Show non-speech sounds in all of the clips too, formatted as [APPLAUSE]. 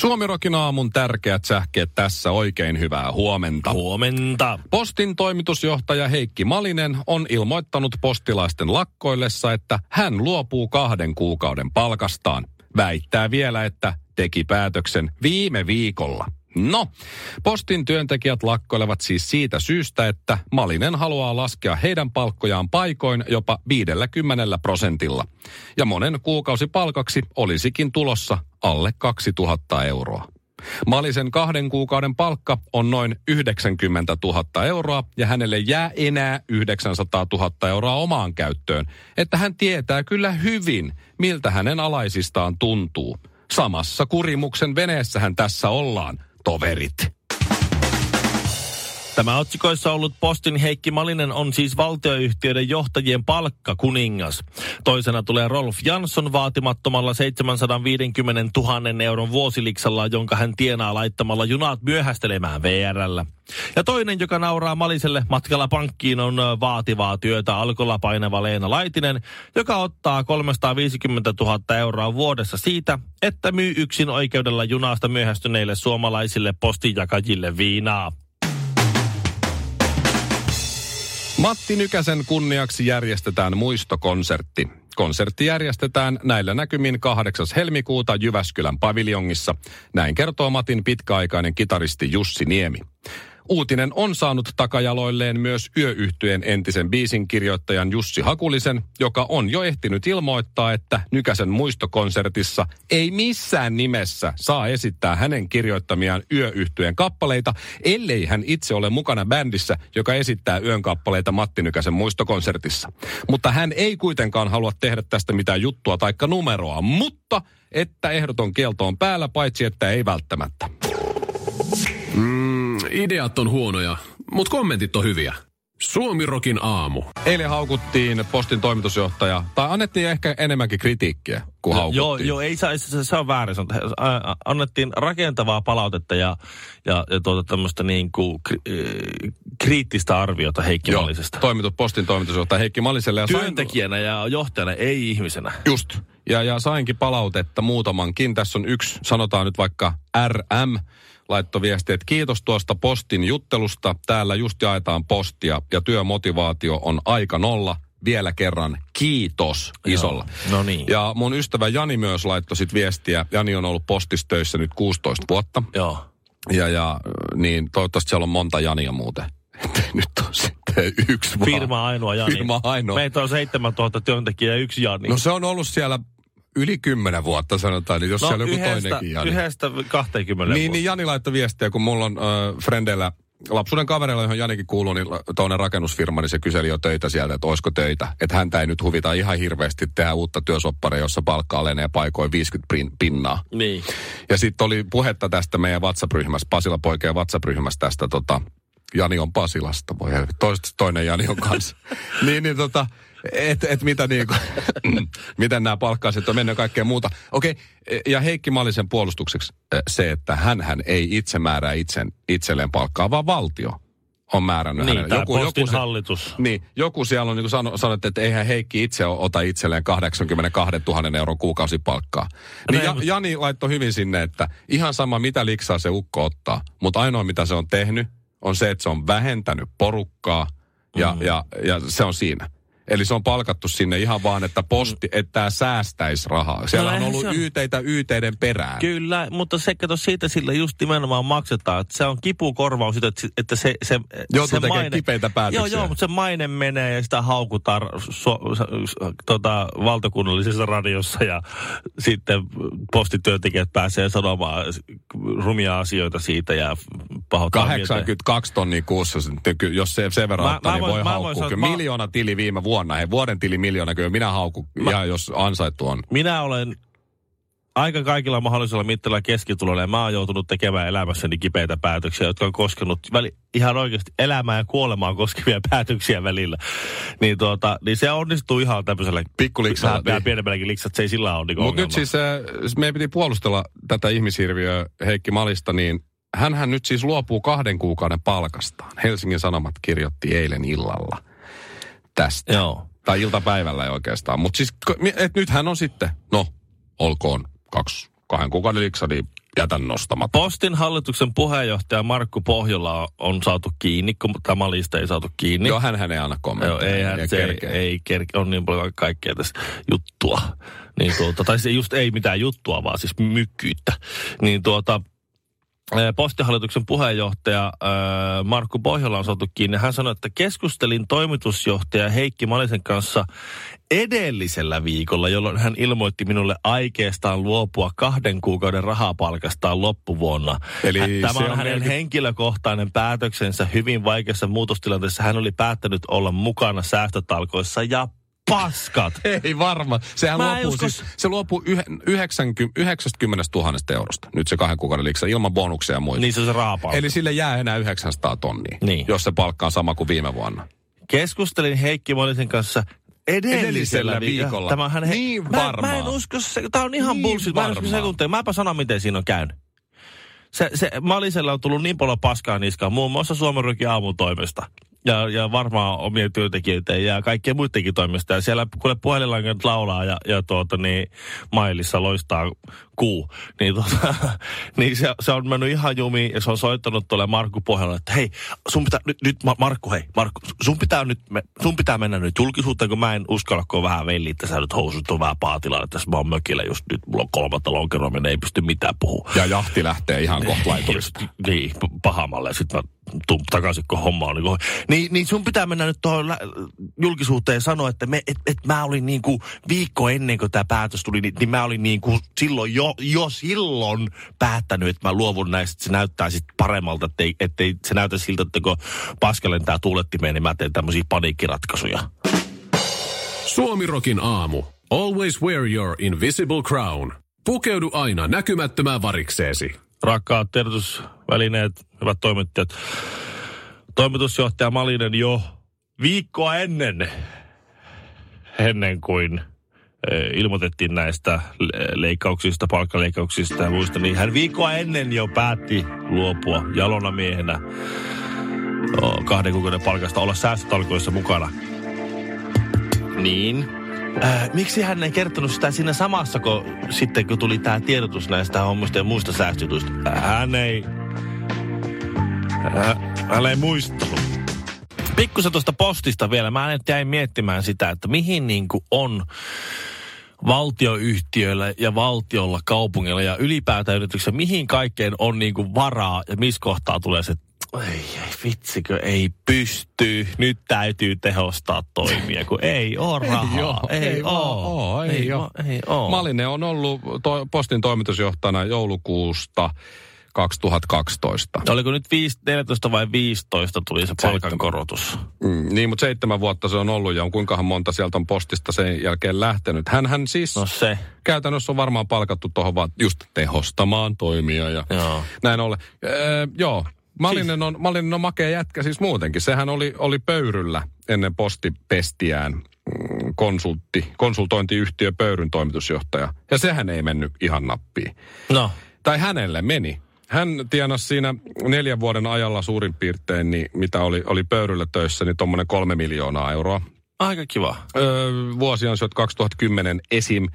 Suomirokin aamun tärkeät sähkeet tässä oikein hyvää huomenta. Huomenta. Postin toimitusjohtaja Heikki Malinen on ilmoittanut postilaisten lakkoillessa, että hän luopuu kahden kuukauden palkastaan. Väittää vielä, että teki päätöksen viime viikolla. No, postin työntekijät lakkoilevat siis siitä syystä, että Malinen haluaa laskea heidän palkkojaan paikoin jopa 50 prosentilla. Ja monen kuukausipalkaksi olisikin tulossa alle 2000 euroa. Malisen kahden kuukauden palkka on noin 90 000 euroa ja hänelle jää enää 900 000 euroa omaan käyttöön, että hän tietää kyllä hyvin, miltä hänen alaisistaan tuntuu. Samassa kurimuksen veneessähän tässä ollaan, toverit. Tämä otsikoissa ollut Postin Heikki Malinen on siis valtioyhtiöiden johtajien palkka kuningas. Toisena tulee Rolf Jansson vaatimattomalla 750 000 euron vuosiliksalla, jonka hän tienaa laittamalla junat myöhästelemään VRllä. Ja toinen, joka nauraa Maliselle matkalla pankkiin, on vaativaa työtä alkolla painava Leena Laitinen, joka ottaa 350 000 euroa vuodessa siitä, että myy yksin oikeudella junasta myöhästyneille suomalaisille postinjakajille viinaa. Matti Nykäsen kunniaksi järjestetään muistokonsertti. Konsertti järjestetään näillä näkymin 8. helmikuuta Jyväskylän paviljongissa. Näin kertoo Matin pitkäaikainen kitaristi Jussi Niemi. Uutinen on saanut takajaloilleen myös yöyhtyeen entisen biisin kirjoittajan Jussi Hakulisen, joka on jo ehtinyt ilmoittaa, että Nykäsen muistokonsertissa ei missään nimessä saa esittää hänen kirjoittamiaan yöyhtyeen kappaleita, ellei hän itse ole mukana bändissä, joka esittää yön kappaleita Matti Nykäsen muistokonsertissa. Mutta hän ei kuitenkaan halua tehdä tästä mitään juttua taikka numeroa, mutta että ehdoton kielto on päällä, paitsi että ei välttämättä. Mm, ideat on huonoja, mutta kommentit on hyviä. Suomirokin aamu. Eilen haukuttiin postin toimitusjohtaja, tai annettiin ehkä enemmänkin kritiikkiä kuin Joo, haukuttiin. joo, ei se, se, se on väärin. ä, Annettiin rakentavaa palautetta ja, ja, ja tuota tämmöistä niin kuin, kri, äh, kriittistä arviota Heikki Joo, Mallisesta. toimitut postin toimitusjohtaja Heikki Malliselle. Ja sain- Työntekijänä ja johtajana, ei ihmisenä. Just. Ja, ja sainkin palautetta muutamankin. Tässä on yksi, sanotaan nyt vaikka RM, laittoi viesti, että kiitos tuosta postin juttelusta. Täällä just jaetaan postia ja työmotivaatio on aika nolla. Vielä kerran kiitos isolla. Joo, no niin. Ja mun ystävä Jani myös laittoi sit viestiä. Jani on ollut postistöissä nyt 16 vuotta. Joo. Ja, ja niin toivottavasti siellä on monta Jania muuten. [LAUGHS] Nyt on sitten yksi vaan. Firma ainoa Jani. Firma ainoa. Meitä on 7000 työntekijää ja yksi Jani. No se on ollut siellä yli kymmenen vuotta sanotaan, niin jos no, siellä on joku toinenkin Jani. yhdestä 20 Niin, niin Jani laittoi viestiä, kun mulla on äh, frendeillä lapsuuden kavereilla, johon Janikin kuuluu, niin tuonne rakennusfirma, niin se kyseli jo töitä sieltä, että olisiko töitä. Että häntä ei nyt huvita ihan hirveästi tehdä uutta työsopparia, jossa palkka alenee paikoin 50 pin- pinnaa. Niin. Ja sitten oli puhetta tästä meidän WhatsApp-ryhmässä, Pasila poikien WhatsApp-ryhmässä tästä tota, Jani on Pasilasta, voi helvetti. Toinen Jani on kanssa. [LAUGHS] niin, niin tota, et, et mitä niinku, [LAUGHS] miten nämä palkkaiset on mennyt kaikkea muuta. Okei, ja Heikki Malisen puolustukseksi eh, se, että hän ei itse määrää itsen, itselleen palkkaa, vaan valtio on määrännyt Niin, hänelle. tämä postin se- hallitus. Niin, joku siellä on niin sano, sanottu, että eihän Heikki itse ota itselleen 82 000 euron kuukausipalkkaa. Niin No ei, ja, Jani laittoi hyvin sinne, että ihan sama mitä liksaa se ukko ottaa, mutta ainoa mitä se on tehnyt on se, että se on vähentänyt porukkaa ja, mm. ja, ja se on siinä. Eli se on palkattu sinne ihan vaan, että posti, että tämä säästäisi rahaa. Siellä on eihän ollut on- yteitä yteiden perään. Kyllä, mutta se kato siitä sillä just nimenomaan maksetaan, että se on kipukorvaus, että, että se, se, se tekemään kipeitä päätöksiä. Joo, joo, mutta se maine menee ja sitä haukutaan so, so, tota, valtakunnallisessa radiossa ja sitten postityöntekijät pääsee sanomaan rumia asioita siitä ja pahoittaa mieltä. 82 tonnia kuussa, jos se sen verran Mä- ottaa, mä niin voin- voi mä haukkua. sanoa, miljoona tili viime vuonna, hei vuoden tili miljoona, kyllä minä haukun, Mä- ihan jos ansaittu on. Minä olen aika kaikilla mahdollisilla keskituloilla. Ja mä oon joutunut tekemään elämässäni kipeitä päätöksiä, jotka on koskenut väli, ihan oikeasti elämää ja kuolemaa koskevia [LAUGHS] päätöksiä välillä. Niin, tuota, niin se onnistuu ihan tämmöisellä Pikkuliksalla, vähän, niin. pienemmälläkin liksat, se ei sillä ole niin Mutta nyt siis äh, meidän piti puolustella tätä ihmishirviöä Heikki Malista, niin hänhän nyt siis luopuu kahden kuukauden palkastaan. Helsingin Sanomat kirjoitti eilen illalla tästä. Joo. Tai iltapäivällä ei oikeastaan. Mutta siis, et nyt hän on sitten, no, olkoon kaksi, kahden kuukauden liksa, niin jätän nostamatta. Postin hallituksen puheenjohtaja Markku Pohjola on saatu kiinni, kun tämä Malista ei saatu kiinni. Joo, hän, hän ei anna kommentteja. Joo, ei se ei, kerkeä. ei kerke, on niin paljon kaikkea tässä juttua. Niin tuota, tai se just ei mitään juttua, vaan siis mykkyyttä. Niin tuota, Postihallituksen puheenjohtaja Markku Pohjola on saatu kiinni. Hän sanoi, että keskustelin toimitusjohtaja Heikki Malisen kanssa edellisellä viikolla, jolloin hän ilmoitti minulle aikeestaan luopua kahden kuukauden rahapalkastaan loppuvuonna. Eli Hän- Tämä on on hänen merkit- henkilökohtainen päätöksensä hyvin vaikeassa muutostilanteessa. Hän oli päättänyt olla mukana säästötalkoissa ja paskat. [LAUGHS] Ei varma. Sehän Mä luopuu usko- siis, se luopuu yhe, 90, 90 000 eurosta. Nyt se kahden kuukauden liksa ilman bonuksia ja muita. Niin se on se rahapalkka. Eli sille jää enää 900 tonnia, Niin. jos se palkka on sama kuin viime vuonna. Keskustelin Heikki Monisen kanssa edellisellä, Edellisellä viikolla. Tämä hän he... Niin mä, mä varmaa. en usko, se, tämä on ihan Niin bullshit. Mä en usko varmaa. sekuntia. Mäpä sanon, miten siinä on käynyt. Se, se Malisella on tullut niin paljon paskaa niskaan, muun muassa Suomen Rykin aamutoimesta. Ja, ja varmaan omien työntekijöitä ja kaikkien muidenkin toimesta. Ja siellä kuule puhelinlangat laulaa ja, ja tuota, niin, mailissa loistaa kuu. Niin, tuota, [LAUGHS] niin se, se, on mennyt ihan jumiin ja se on soittanut tuolle Markku Pohjalle, että hei, sun pitää, nyt, nyt Ma- Markku, hei, Markku, sun pitää nyt, sun pitää mennä nyt julkisuuteen, kun mä en uskalla, kun on vähän velli, että sä nyt housut on vähän että tässä mä oon mökillä just nyt, mulla on kolmatta lonkeroa, ei pysty mitään puhua. Ja jahti lähtee ihan kohta laiturista. [LAUGHS] Niin, pahamalle sitten mä takaisin, kun homma on. Niin, niin, sun pitää mennä nyt tuohon julkisuuteen ja sanoa, että me, et, et mä olin niin kuin viikko ennen kuin tämä päätös tuli, niin, niin mä olin niin kuin silloin jo, jo silloin päättänyt, että mä luovun näistä, että se näyttää sitten paremmalta, ettei se näytä siltä, että kun paska lentää tuulettimeen, niin mä teen tämmöisiä paniikkiratkaisuja. Suomirokin aamu. Always wear your invisible crown. Pukeudu aina näkymättömään varikseesi. Rakkaat tiedotusvälineet, hyvät toimittajat. Toimitusjohtaja Malinen jo viikkoa ennen, ennen kuin eh, ilmoitettiin näistä le- leikkauksista, palkkaleikkauksista ja muista, niin hän viikkoa ennen jo päätti luopua jalona miehenä kahden kuukauden palkasta olla säästötalkoissa mukana. Niin. Äh, miksi hän ei kertonut sitä siinä samassa, kun sitten kun tuli tämä tiedotus näistä hommista ja muista säästötuista? Hän ei... Äh, hän ei muistanut. Pikkusen tuosta postista vielä. Mä nyt jäin miettimään sitä, että mihin niin kuin on valtioyhtiöillä ja valtiolla, kaupungilla ja ylipäätään yrityksessä, mihin kaikkeen on niin kuin varaa ja missä kohtaa tulee se, ei, ei vitsikö, ei pysty, nyt täytyy tehostaa toimia, kun ei ole rahaa. oo, ei, ei vaan oo, oo, ei oo. va- ei oo. Malinen on ollut to, postin toimitusjohtajana joulukuusta 2012. Oliko nyt 5, 14 vai 15 tuli se palkankorotus? Mm, niin, mutta seitsemän vuotta se on ollut ja on kuinkahan monta sieltä on postista sen jälkeen lähtenyt. Hänhän siis No se, käytännössä on varmaan palkattu tuohon vaan just tehostamaan toimia ja joo. näin ollen. Öö, joo, Malinen on, Malinen on makea jätkä siis muutenkin. Sehän oli, oli pöyryllä ennen postipestiään mm, konsultti, konsultointiyhtiö Pöyryn toimitusjohtaja. Ja sehän ei mennyt ihan nappiin. No, Tai hänelle meni. Hän tienasi siinä neljän vuoden ajalla suurin piirtein, niin mitä oli, oli Pöyryllä töissä, niin tuommoinen kolme miljoonaa euroa. aika kiva. Öö, vuosiansiot 2010 esim.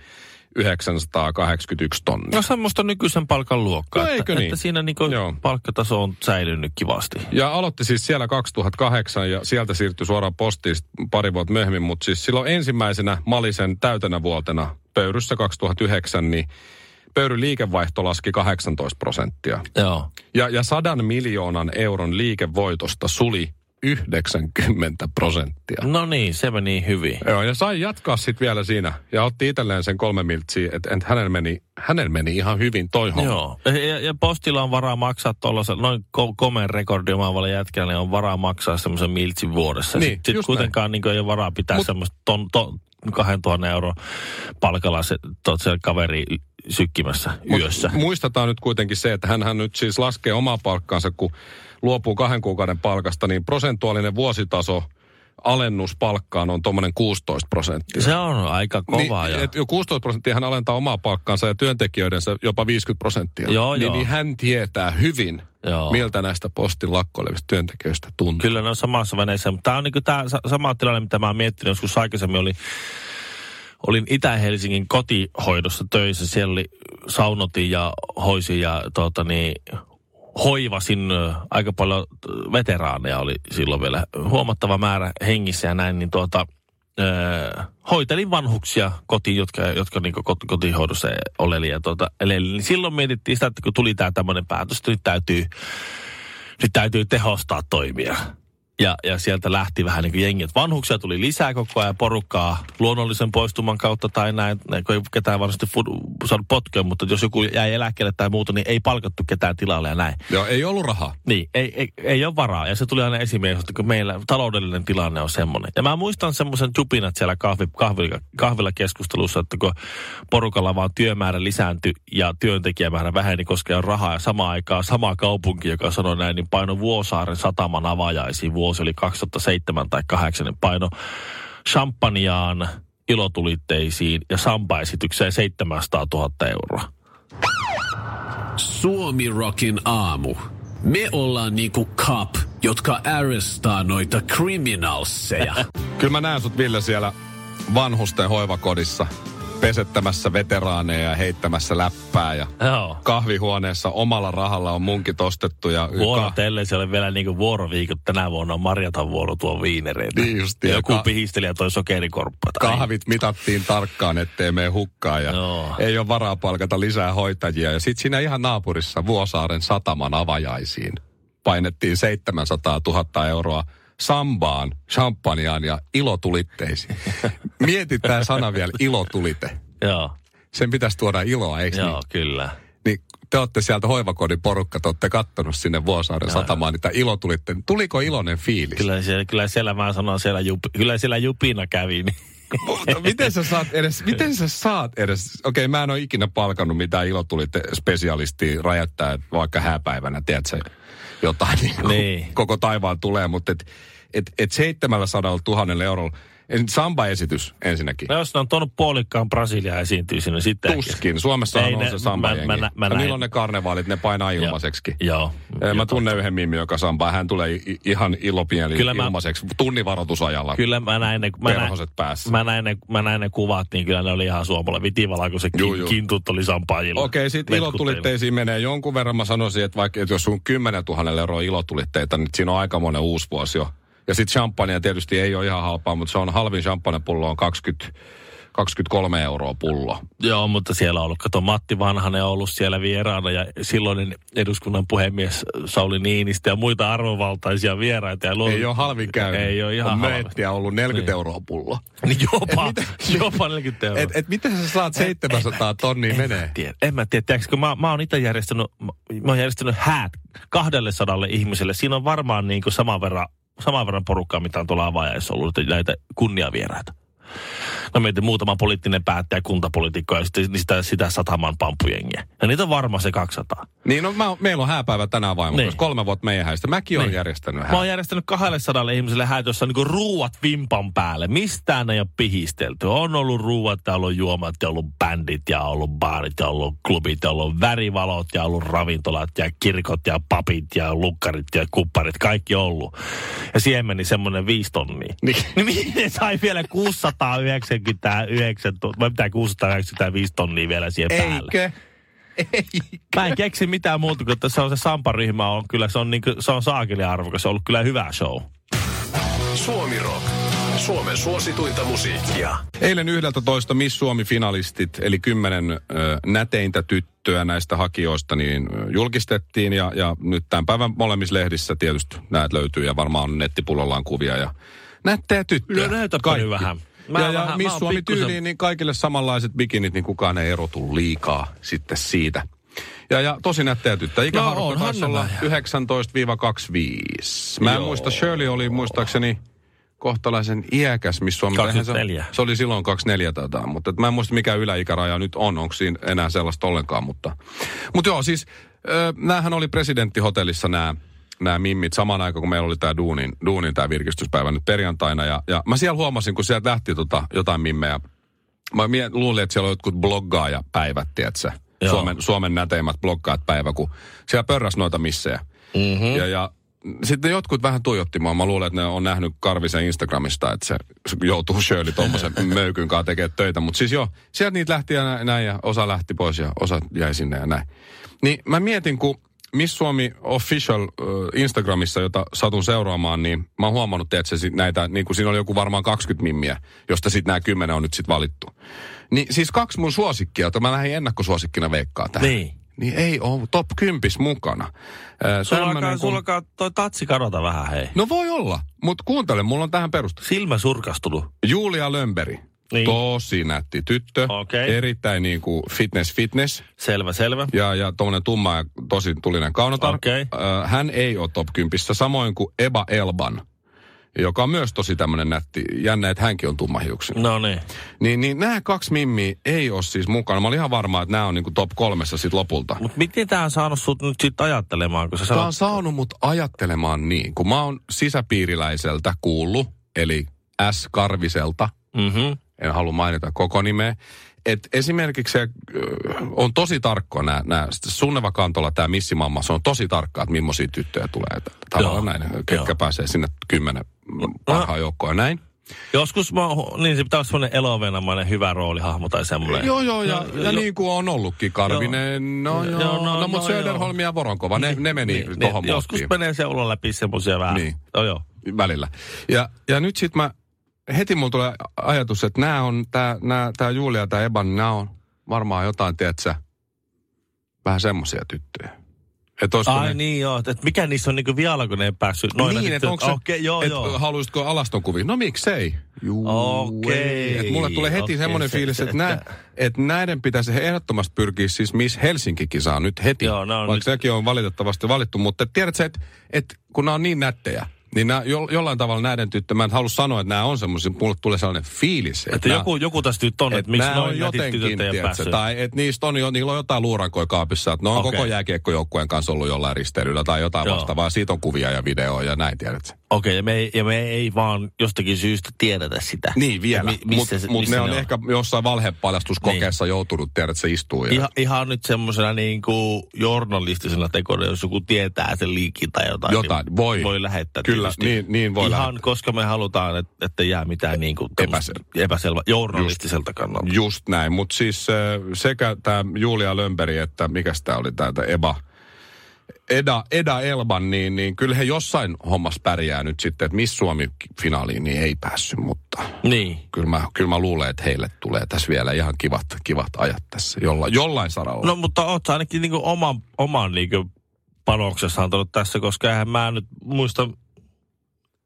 981 tonnia. No semmoista nykyisen palkan luokkaa. No että, eikö niin? Että siinä niinku Joo. palkkataso on säilynyt kivasti. Ja aloitti siis siellä 2008 ja sieltä siirtyi suoraan postiin pari vuotta myöhemmin, mutta siis silloin ensimmäisenä Malisen täytänä vuotena pöyryssä 2009, niin pöyryn liikevaihto laski 18 prosenttia. Joo. Ja, ja sadan miljoonan euron liikevoitosta suli 90 prosenttia. No niin, se meni hyvin. Joo, ja sai jatkaa sitten vielä siinä. Ja otti itselleen sen kolme miltsiä, että et hänellä, meni, hänellä meni ihan hyvin toi homma. Joo. Ja, ja postilla on varaa maksaa tuollaisen, noin ko- komeen rekordi omaavalle jätkälle, niin on varaa maksaa semmoisen miltsin vuodessa. Niin, Sitten sit kuitenkaan niin ei ole varaa pitää Mut- semmoista ton, ton, 2000 euro palkalla se, tot, se kaveri sykkimässä yössä. Muistetaan nyt kuitenkin se, että hän nyt siis laskee omaa palkkaansa, kun luopuu kahden kuukauden palkasta, niin prosentuaalinen vuositaso alennus palkkaan on tuommoinen 16 prosenttia. Se on aika kova. Niin, ja... et jo 16 prosenttia hän alentaa omaa palkkaansa ja työntekijöidensä jopa 50 prosenttia. Joo, niin, joo. niin hän tietää hyvin, Joo. miltä näistä postin lakkoilevista työntekijöistä tuntuu. Kyllä ne on samassa veneessä, mutta tämä on niin tämä sama tilanne, mitä mä oon miettinyt joskus aikaisemmin, oli, olin Itä-Helsingin kotihoidossa töissä, siellä oli saunotin ja hoisin ja tuota, niin, hoivasin aika paljon veteraaneja oli silloin vielä huomattava määrä hengissä ja näin, niin tuota, ö, hoitelin vanhuksia kotiin, jotka, jotka niin kot, kotihoidossa oleli ja tuota, eleli. Niin silloin mietittiin sitä, että kun tuli tämä tämmöinen päätös, että nyt täytyy, nyt täytyy tehostaa toimia. Ja, ja sieltä lähti vähän niin kuin jengi. että Vanhuksia tuli lisää koko ajan porukkaa luonnollisen poistuman kautta tai näin. kun ei ketään varmasti fut- saanut potkea, mutta jos joku jäi eläkkeelle tai muuta, niin ei palkattu ketään tilalle ja näin. Joo, ei ollut rahaa. Niin, ei, ei, ei ole varaa. Ja se tuli aina että kun meillä taloudellinen tilanne on semmoinen. Ja mä muistan semmoisen jupinat siellä kahvi, kahvilla, kahvilla keskustelussa, että kun porukalla vaan työmäärä lisääntyi ja työntekijämäärä väheni, koska on rahaa ja samaan aikaan sama kaupunki, joka sanoi näin, niin paino Vuosaaren sataman avajaisiin. Vuosi oli 2007 tai 2008, niin paino champagneaan, ilotulitteisiin ja sampaesitykseen 700 000 euroa. Suomi Rockin aamu. Me ollaan niinku cop, jotka arrestaa noita criminalseja. [LAUGHS] Kyllä mä näen sut Ville siellä vanhusten hoivakodissa pesettämässä veteraaneja ja heittämässä läppää ja Joo. kahvihuoneessa omalla rahalla on munkit ostettu ja Vuorot, ellei se ole vielä niinku vuoroviikot. Tänä vuonna on Marjatan vuoro tuo viinereitä. Niin justiin, Ja joku ka- pihisteli ja toi sokerikorppa. tai- kahvit mitattiin tarkkaan, ettei mene hukkaan ja Joo. ei ole varaa palkata lisää hoitajia. Ja sitten siinä ihan naapurissa Vuosaaren sataman avajaisiin painettiin 700 000 euroa sambaan, champagneaan ja ilotulitteisiin. [LAUGHS] Mietitään sana vielä ilotulite. Joo, Sen pitäisi tuoda iloa, eikö joo, niin? kyllä. Niin te olette sieltä hoivakodin porukka, te olette kattonut sinne Vuosaaren satamaan niitä ilotulitteita. Tuliko iloinen fiilis? Kyllä siellä, kyllä siellä mä sanon, siellä jup, kyllä siellä jupina kävi. Niin. Mutta miten sä saat edes, miten sä saat edes, okei mä en ole ikinä palkannut mitään ilotulite spesialistia räjättää että vaikka hääpäivänä, tiedätkö, jotain niin Niin. koko taivaan tulee, mutta et, et, et 700 000 eurolla, en- samba-esitys ensinnäkin. No jos ne on tuonut puolikkaan Brasilia esiintyy sinne sitten. äkkiä. Tuskin. Suomessa on ne- se samba mä- mä nä- mä ja näin- milloin ne karnevaalit, ne painaa ilmaiseksi. Joo. Ja Mä tunnen yhden mimmi, joka sambaa. Hän tulee ihan ilopieni Kyllä mä- ilmaiseksi tunnivaroitusajalla. Kyllä mä näin ne, mä näin, päässä. mä näin, ne, mä näin ne kuvat, niin kyllä ne oli ihan suomalla vitivalla, kun se Juu, kin, juu. kintut oli sampaajilla. Okei, sitten ilotulitteisiin menee jonkun verran. Mä sanoisin, että vaikka että jos sun 10 000 euroa ilotulitteita, niin siinä on aikamoinen uusi vuosi jo. Ja sitten champagnea tietysti ei ole ihan halpaa, mutta se on halvin champagnepullo on 20, 23 euroa pullo. Joo, mutta siellä on ollut, kato Matti Vanhanen on ollut siellä vieraana ja silloinen eduskunnan puhemies Sauli Niinistö ja muita arvovaltaisia vieraita. Ja luo- Ei ole halvin käynyt. Ei ole ihan on halvin. ollut 40 Niin. euroa pullo. [LAUGHS] Niin jopa, Et jopa 40 euroa. Et, et miten sä saat 700 tonnia menee? tiedä. En mä tiedä, tiedätkö, kun mä, mä oon itse järjestänyt, mä, mä oon järjestänyt häät 200 ihmiselle. Siinä on varmaan niin kuin saman verran, saman verran porukkaa, mitä on tuolla avajaissa ollut, näitä kunniavieraita. No mietin muutama poliittinen päättäjä, kuntapolitiikko ja sitten sitä, sitä sataman pampujengiä. Ja niitä on varmaan se 200. Niin, no mä, meillä on hääpäivä tänään vaimon niin. Kolme vuotta meidän häistä. Mäkin niin. olen järjestänyt hää. Mä oon järjestänyt 200 ihmiselle häät, jossa on niinku ruuat vimpan päälle. Mistään ei ole pihistelty. On ollut ruuat ja ollut juomat ja ollut bändit ja ollut baarit ja ollut klubit ja ollut värivalot ja ollut ravintolat ja kirkot ja papit ja lukkarit ja kupparit. Kaikki ollut. Ja siihen meni semmoinen viisi tonnia. Niin. [LAUGHS] niin miten sai vielä 600 199, vai mitä 695 tonnia vielä siihen Eikö? päälle. Eikö? Mä en keksi mitään muuta kun tässä on se Sampa-ryhmä on kyllä, se on, niin kuin, se on saakeli arvokas, se on ollut kyllä hyvä show. Suomi Rock. Suomen suosituinta musiikkia. Eilen 11 Miss Suomi-finalistit, eli kymmenen ö, näteintä tyttöä näistä hakijoista, niin julkistettiin. Ja, ja nyt tämän päivän molemmissa lehdissä tietysti näet löytyy ja varmaan on nettipullollaan kuvia. Ja nättejä tyttöjä. No näytäpä vähän. Mä ja, ja Miss Suomi pikkusen- tyyliin, niin kaikille samanlaiset bikinit, niin kukaan ei erotu liikaa sitten siitä. Ja, ja tosi nättejä tyttöjä. Ikähaarukka onhan taisi olla 19-25. Mä en Joo. muista, Shirley oli muistaakseni kohtalaisen iäkäs, missä Suomi... eihän 24. Se, se, oli silloin 24 taitaa, mutta et mä en muista mikä yläikäraja nyt on, onko siinä enää sellaista ollenkaan, mutta... Mutta joo, siis ö, näähän oli presidenttihotellissa nämä nämä mimmit samaan aikaan, kun meillä oli tämä duunin, duunin tämä virkistyspäivä nyt perjantaina. Ja, ja mä siellä huomasin, kun sieltä lähti tota, jotain mimmejä. Mä mie- luulin, että siellä on jotkut bloggaajapäivät, tiedätkö? Joo. Suomen, Suomen näteimmät bloggaat päivä, kun siellä pörräs noita missejä. Mm-hmm. Ja, ja sitten jotkut vähän tuijotti mua. Mä luulen, että ne on nähnyt Karvisen Instagramista, että se joutuu Shirley tuommoisen [LAUGHS] möykyn kanssa tekemään töitä. Mutta siis joo, sieltä niitä lähti ja nä- näin ja osa lähti pois ja osa jäi sinne ja näin. Niin mä mietin, kun Miss Suomi Official äh, Instagramissa, jota satun seuraamaan, niin mä oon huomannut, että se sit näitä, niin kuin siinä oli joku varmaan 20 mimmiä, josta sitten nämä 10 on nyt sitten valittu. Niin siis kaksi mun suosikkia, jota mä lähdin ennakkosuosikkina veikkaa tähän. Niin. Niin ei ole top 10 mukana. Äh, Sulla alkaa, kun- sulla alkaa toi tatsi kadota vähän, hei. No voi olla, mutta kuuntele, mulla on tähän perustu. Silmä surkastunut. Julia Lömberi. Niin. Tosi nätti tyttö. Okei. Erittäin niin kuin fitness fitness. Selvä, selvä. Ja, ja tuommoinen tumma ja tosi tulinen kaunotar. Ö, hän ei ole top 10, samoin kuin Eba Elban, joka on myös tosi tämmöinen nätti. Jännä, että hänkin on tummahiuksinen. No niin. Niin, niin nämä kaksi mimmiä ei ole siis mukana. Mä olin ihan varma, että nämä on niin kuin top kolmessa sit lopulta. Mutta miten tämä on saanut sut nyt sitten ajattelemaan, kun sä Tämä sanot... on saanut mut ajattelemaan niin, kun mä oon sisäpiiriläiseltä kuullut, eli S. Karviselta, Mm-hmm. En halua mainita koko nimeä, että esimerkiksi se on tosi tarkkoa nämä, nämä Sunneva Kantola, tämä missimamma, se on tosi tarkkaa, että millaisia tyttöjä tulee. Tavallaan näin, ketkä joo. pääsee sinne kymmenen parhaan joukkoon ja näin. Joskus mä, niin se pitää olla semmoinen elovenamainen hyvä roolihahmo tai semmoinen. Joo, joo, ja, No, ja jo- niin kuin on ollutkin Karvinen, no joo, Joo, no, no, mutta no, Söderholm ja Voronkova, ne, ne meni niin, tohon niin, Joskus menee seulan läpi semmoisia vähän. Niin. Joo, joo. välillä. Ja, ja nyt sitten mä, heti mulla tulee ajatus, että nämä on, tää, nää, tää Julia ja tää Eban, nämä on varmaan jotain, tiedätkö, vähän semmoisia tyttöjä. Että olisiko Ai ne, niin joo, että mitä niissä on niinku vielä, kun ne ei päässyt noina niin, että tyttö- onko se, Okei, joo, et joo. haluaisitko alastonkuvia? No miksei? Juu, Okei, ei. Et mulle tulee heti okei, semmoinen se- fiilis, että, että- että näiden pitäisi ehdottomasti pyrkiä siis Miss Helsinki-kisaan nyt heti. Joo, ne on vaikka nyt- sekin on valitettavasti valittu, mutta tiedätkö, että, että kun nämä on niin nättejä, niin nämä, jo, jollain tavalla näiden tyttö, mä en halua sanoa, että nämä on semmoisia, mulle tulee sellainen fiilis. Että nämä- joku, joku tästä nyt on, että että miksi noin jotenkin, tiedätkö, tai että niistä on, jo, niillä on jotain luurankoja kaapissa, että ne on Okei. koko jääkiekkojoukkueen kanssa ollut jollain risteilyllä tai jotain Joo. vastaavaa. Siitä on kuvia ja videoa ja näin, tiedätkö. Okei, ja, me ei, ja me ei vaan jostakin syystä tiedetä sitä. Niin vielä, mi- mutta mut ne on ne on. ehkä jossain valhepaljastuskokeessa joutunut, tiedät, että se istuu. Ja... Ihan, ihan nyt semmoisena niin kuin journalistisena tekona, jos joku tietää sen liikin tai jotain. Jotain, niin voi. Voi lähettää Kyllä, tietysti. niin- niin voi Ihan lähettää. koska me halutaan, että, että jää mitään niin kuin Epäsel- epäselvä journalistiselta kannalta. Just näin, mutta siis äh, sekä tämä Julia Lömberi että mikä tämä oli tämä Eba, Eda, Eda Elban, niin, niin kyllä he jossain hommassa pärjää nyt sitten, että missä Suomi-finaaliin niin ei päässyt, mutta Niin. kyllä mä, kyllä mä luulen, että heille tulee tässä vielä ihan kivat, kivat ajat tässä jolla, jollain saralla. No mutta oot sä ainakin niin oman, oman niin panoksessa antanut tässä, koska eihän mä nyt muista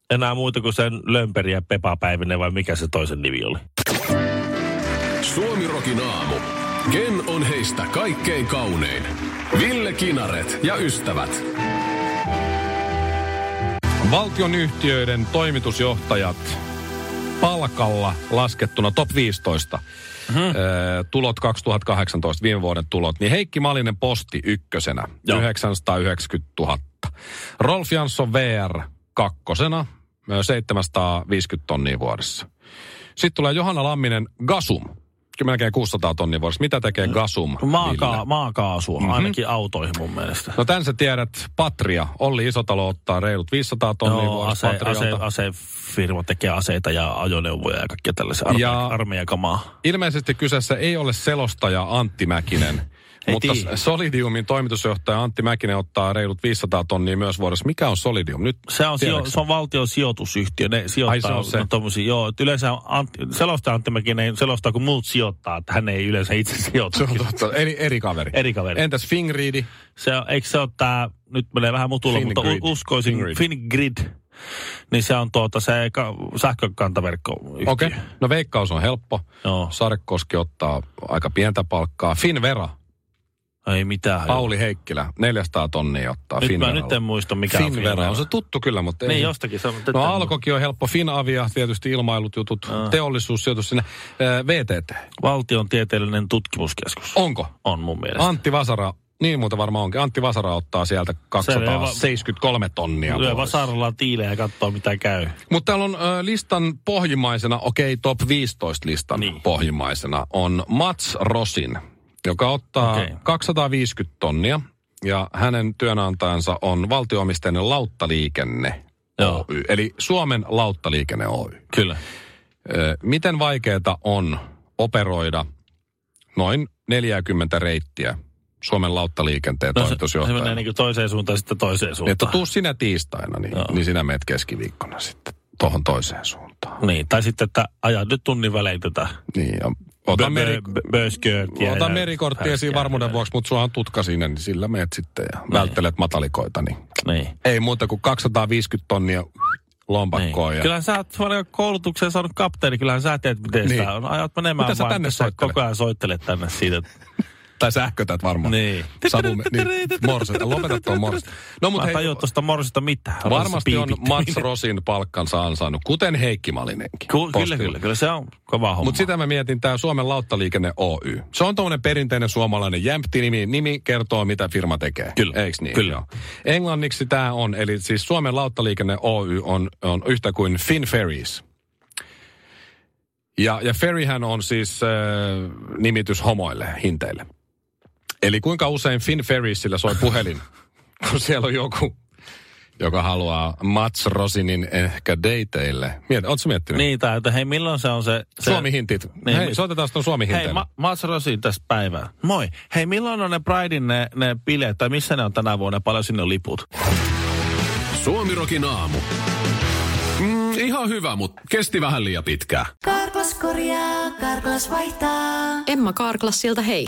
enää muuta kuin sen Lömperi ja Pepa Päivinen vai mikä se toisen nimi oli. Suomirokin aamu. Ken on heistä kaikkein kaunein? Ville Kinaret ja ystävät. Valtion yhtiöiden toimitusjohtajat palkalla laskettuna top 15. Mm-hmm. tulot 2018, viime vuoden tulot. Niin Heikki Malinen posti ykkösenä, Joo. 990 000. Rolf Jansson VR kakkosena, ö, 750 tonnia vuodessa. Sitten tulee Johanna Lamminen Gasum, melkein 600 tonnia vuodessa. Mitä tekee Gasum? Maaka- Ville? maakaasua, mm-hmm. ainakin autoihin mun mielestä. No tän sä tiedät, Patria, Olli Isotalo ottaa reilut 500 tonnia Joo, vuodessa ase, ase, Patrialta. asefirma tekee aseita ja ajoneuvoja ja kaikkea tällaisia arme- Ja- armeijakamaa. Ilmeisesti kyseessä ei ole selostaja Antti Mäkinen, Ei mutta tiedä. Solidiumin toimitusjohtaja Antti Mäkinen ottaa reilut 500 tonnia myös vuodessa. Mikä on Solidium? Nyt Se on, sijo, se on valtion sijoitusyhtiö. Ne sijoittaa Ai, se on se. tommosia, joo, yleensä Antti, selostaja Antti Mäkinen selostaa, kun muut sijoittaa, että hän ei yleensä itse [LAUGHS] sijoita. Se on totta. Eri, eri kaveri. Eri kaveri. Entäs Fingriidi? Se on, eikö se ole tämä, nyt menee vähän mutulla, mutta Fingrid. u- uskoisin, Fingrid. Fingrid. niin se on tuota se ka- sähkökantaverkkoyhtiö. Okei. Okay. No veikkaus on helppo. Joo. Sarekoski ottaa aika pientä palkkaa. Finvera. Ei mitään. Pauli Heikkilä, 400 tonnia ottaa Nyt mä Finveralla. nyt en muista, mikä on Finvera. Finvera. On se tuttu kyllä, mutta Niin ei. jostakin se on. No Alkokin on helppo. Finavia, tietysti ilmailut jutut, Aa. teollisuussijoitus sinne. Äh, VTT. Valtion tieteellinen tutkimuskeskus. Onko? On mun mielestä. Antti Vasara, niin muuta varmaan onkin. Antti Vasara ottaa sieltä 273 tonnia Lyö vasaralla tiileen ja katsoo mitä käy. Mutta täällä on ö, listan pohjimmaisena, okei, top 15 listan Niin. niin. pohjimmaisena on Mats Rosin, joka ottaa okay. 250 tonnia. Ja hänen työnantajansa on valtioomisteinen Lauttaliikenne Joo. Oy, eli Suomen Lauttaliikenne Oy. Kyllä. Miten vaikeaa on operoida noin 40 reittiä Suomen lauttaliikenteen No se, se menee niin toiseen suuntaan sitten toiseen Että suuntaan. tuu sinä tiistaina, niin, Joo. niin sinä meet keskiviikkona sitten tuohon toiseen suuntaan. Niin, tai sitten, että ajat nyt tunnin välein tätä. Niin, ja ota, meri, Böskörtiä. ota merikortti esiin varmuuden vuoksi, mutta sulla on tutka siinä, niin sillä meet sitten ja välttelet matalikoita. Niin. Niin. Ei muuta kuin 250 tonnia lompakkoon. Niin. Ja... Kyllähän sä oot koulutukseen saanut kapteeni, kyllähän sä tiedät, miten Niin. sitä on. Ajat menemään Mitä sä vaan, tänne sä soittelet? koko ajan soittelet tänne siitä. Tai sähkötät varmaan. Niin. Savu, niin, morse. Lopeta tuon morse. No Mä mutta tajua hei, tuosta morsista mitään. varmasti on. Mats Rosin palkkansa ansainnut, kuten Heikki Malinenkin. Ku- Kyllä, kyllä, kyllä. Se on kova homma. Mutta sitä mä mietin, tämä Suomen Lauttaliikenne Oy. Se on tuommoinen perinteinen suomalainen jämpti-nimi. Nimi kertoo, mitä firma tekee. Kyllä, Eiks niin? kyllä. Joo. Englanniksi tämä on, eli siis Suomen Lauttaliikenne Oy on, on yhtä kuin FinFerries. Ja, ja ferryhän on siis äh, nimitys homoille, hinteille. Eli kuinka usein FinFerriesillä soi puhelin, [LAUGHS] kun siellä on joku, joka haluaa Mats Rosinin ehkä dateille. Mieti, ootko miettinyt? Niin, tai että hei, milloin se on se... se Suomi-hintit. Niin, Hei, mi- soitetaan tuon Suomi-hinteille. Hei, Ma- Mats Rosin tässä päivää. Moi. Hei, milloin on ne Pridein ne, ne bileet, tai missä ne on tänä vuonna, paljon sinne on liput? Suomirokin aamu. Mm, ihan hyvä, mutta kesti vähän liian pitkään. Karklas korjaa, Karklas vaihtaa. Emma Karklassilta hei.